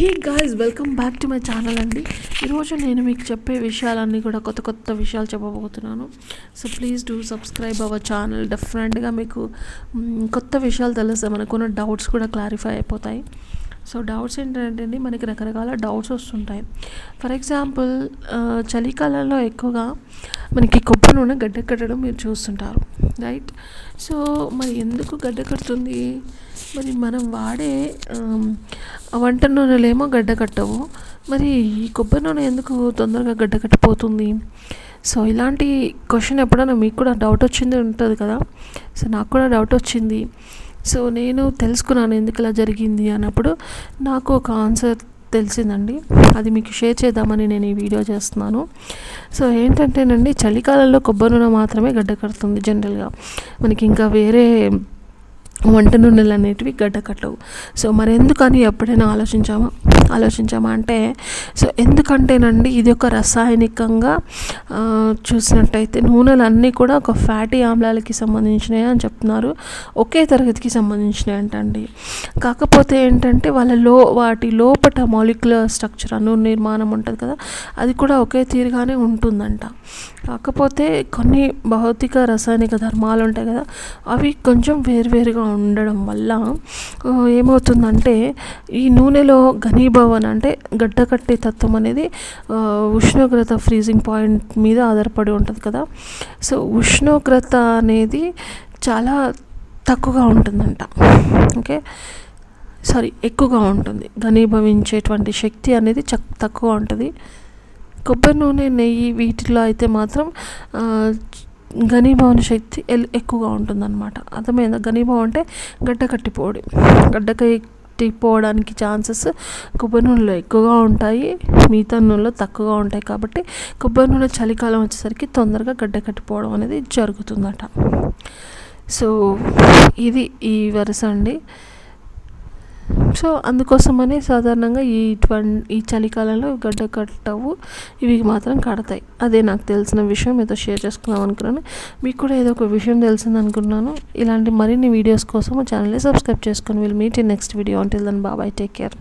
Hey guys welcome back to my channel అండి. ఈరోజు నేను మీకు చెప్పే విషయాలన్నీ కూడా కొత్త కొత్త విషయాలు చెప్పబోతున్నాను. So please do subscribe our channel డెఫినెట్గా మీకు కొత్త విషయాలు తెలుస్తాయి మనకున్న డౌట్స్ కూడా క్లారిఫై అయిపోతాయి. సో డౌట్స్ ఏంటంటే అండి మనకి రకరకాల డౌట్స్ వస్తుంటాయి. ఫర్ ఎగ్జాంపుల్ uh, చలికాలంలో ఎక్కువగా మనకి కొబ్బరి నూనె గడ్డ కట్టడం మీరు చూస్తుంటారు రైట్ సో మరి ఎందుకు గడ్డ కడుతుంది? మరి మనం వాడే um, వంట వంట నూనెలేమో గడ్డ కట్టవు. మరి ఈ కొబ్బరి నూనె ఎందుకు తొందరగా గడ్డ కట్టిపోతుంది? సో ఇలాంటి క్వశ్చన్ ఎప్పుడైనా మీకు కూడా డౌట్ వచ్చింది ఉంటుంది కదా? సో నాకు కూడా డౌట్ వచ్చింది. సో నేను తెలుసుకున్నాను ఎందుకు ఇలా జరిగింది అన్నప్పుడు నాకు ఒక ఆన్సర్ తెలిసిందండి. అది మీకు షేర్ చేద్దామని నేను ఈ వీడియో చేస్తున్నాను. సో ఏంటంటేనండి చలికాలంలో కొబ్బరి నూనె మాత్రమే గడ్డ కడుతుంది జనరల్గా. మనకి ఇంకా వేరే వంట నూనెలు అనేటివి గడ్డ కట్టవు. సో మరెందుకని ఎప్పుడైనా ఆలోచించామా? ఆలోచించామా అంటే సో ఎందుకంటేనండి ఇది ఒక రసాయనికంగా చూసినట్టయితే నూనెలు అన్నీ కూడా ఒక ఫ్యాటీ ఆమ్లాలకి సంబంధించినవి అని చెప్తున్నారు. ఒకే తరగతికి సంబంధించినవి అంటండి. కాకపోతే ఏంటంటే వాళ్ళ లో వాటి లోపట మాలిక్యులర్ స్ట్రక్చర్ అను నిర్మాణం ఉంటుంది కదా అది కూడా ఒకే తీరుగానే ఉంటుందంట. కాకపోతే కొన్ని భౌతిక రసాయనిక ధర్మాలు ఉంటాయి కదా అవి కొంచెం వేరువేరుగా ఉండడం వల్ల ఏమవుతుందంటే ఈ నూనెలో ఘనీభవన్ అంటే గడ్డకట్టే తత్వం అనేది ఉష్ణోగ్రత ఫ్రీజింగ్ పాయింట్ మీద ఆధారపడి ఉంటుంది కదా. సో ఉష్ణోగ్రత అనేది చాలా తక్కువగా ఉంటుందంట. ఓకే? సారీ ఎక్కువగా ఉంటుంది. ఘనీభవించేటువంటి శక్తి అనేది చక్ తక్కువ ఉంటుంది. కొబ్బరి నూనె నెయ్యి వీటిలో అయితే మాత్రం ఘనీభవన శక్తి ఎల్- ఎక్కువగా ఉంటుందన్నమాట. అర్థమైందా? ఘనీభవం అంటే గడ్డ కట్టిపోవడం. గడ్డ కట్టిపోవడానికి ఛాన్సెస్ కొబ్బరి నూనెలో ఎక్కువగా ఉంటాయి మిగతా నూనెలో తక్కువగా ఉంటాయి కాబట్టి కొబ్బరి నూనె చలికాలం వచ్చేసరికి తొందరగా గడ్డ కట్టిపోవడం అనేది జరుగుతుందట. సో ఇది ఈ వరుస అండి. సో అందుకోసమనే సాధారణంగా ఈ ట్వంటీ ఈ చలికాలంలో గడ్డ కట్టవు. ఇవి మాత్రం కడతాయి. అదే నాకు తెలిసిన విషయం. మీతో షేర్ చేసుకుందాం అనుకున్నాను. మీకు కూడా ఏదో ఒక విషయం తెలిసింది అనుకున్నాను. ఇలాంటి మరిన్ని వీడియోస్ కోసం ఛానల్ని సబ్స్క్రైబ్ చేసుకొని will meet in next video. అంటే దన్ బాబాయ్ టేక్ కేర్